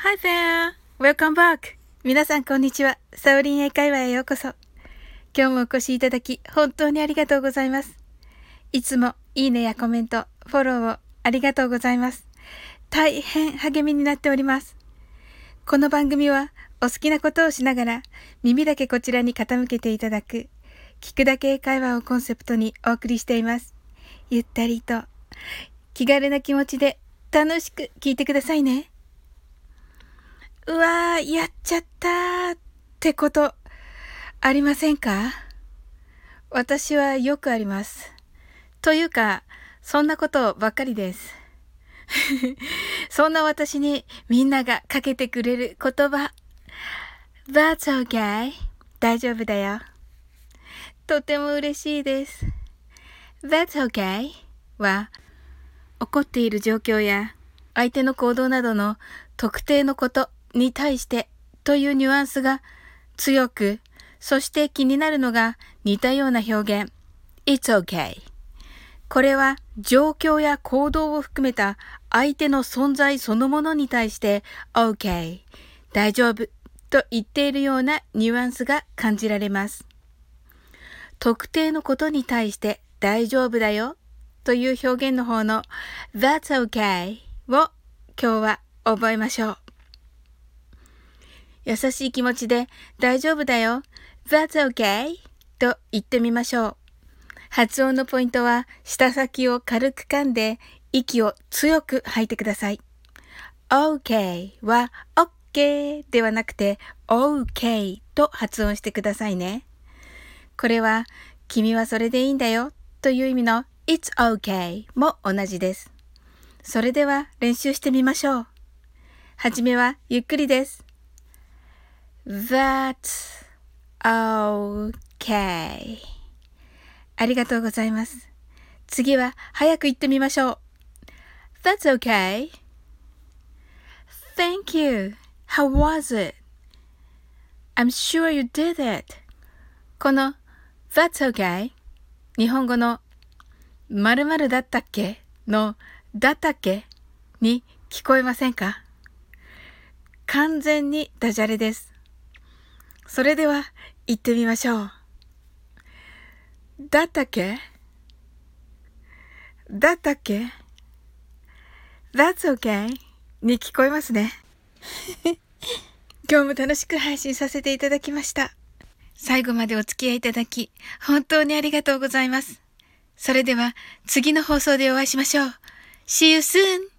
Hi there! Welcome back! 皆さんこんにちは。サオリン英会話へようこそ。今日もお越しいただき、本当にありがとうございます。いつもいいねやコメント、フォローをありがとうございます。大変励みになっております。この番組はお好きなことをしながら耳だけこちらに傾けていただく聞くだけ会話をコンセプトにお送りしています。ゆったりと気軽な気持ちで楽しく聞いてくださいね。うわー、やっちゃったーってことありませんか？私はよくあります。というか、そんなことばっかりです。そんな私にみんながかけてくれる言葉。That's okay. 大丈夫だよ。とても嬉しいです。That's okay は起こっている状況や相手の行動などの特定のことに対してというニュアンスが強く、そして気になるのが似たような表現。It's okay. これは状況や行動を含めた相手の存在そのものに対して OK 大丈夫と言っているようなニュアンスが感じられます。特定のことに対して大丈夫だよという表現の方の That's okay を今日は覚えましょう。優しい気持ちで大丈夫だよ。That's okay と言ってみましょう。発音のポイントは舌先を軽く噛んで息を強く吐いてください。OK は OK ではなくて OK と発音してくださいね。これは君はそれでいいんだよという意味の It's OK も同じです。それでは練習してみましょう。はじめはゆっくりです。That's okay. ありがとうございます。次は早く言ってみましょう。That's okay. Thank you. How was it? I'm sure you did it. この That's okay 日本語の〇〇だったっけのだったっけに聞こえませんか完全にダジャレです。それでは行ってみましょう。だったけ？だったけ ?That's okay に聞こえますね。今日も楽しく配信させていただきました。最後までお付き合いいただき、本当にありがとうございます。それでは次の放送でお会いしましょう。See you soon!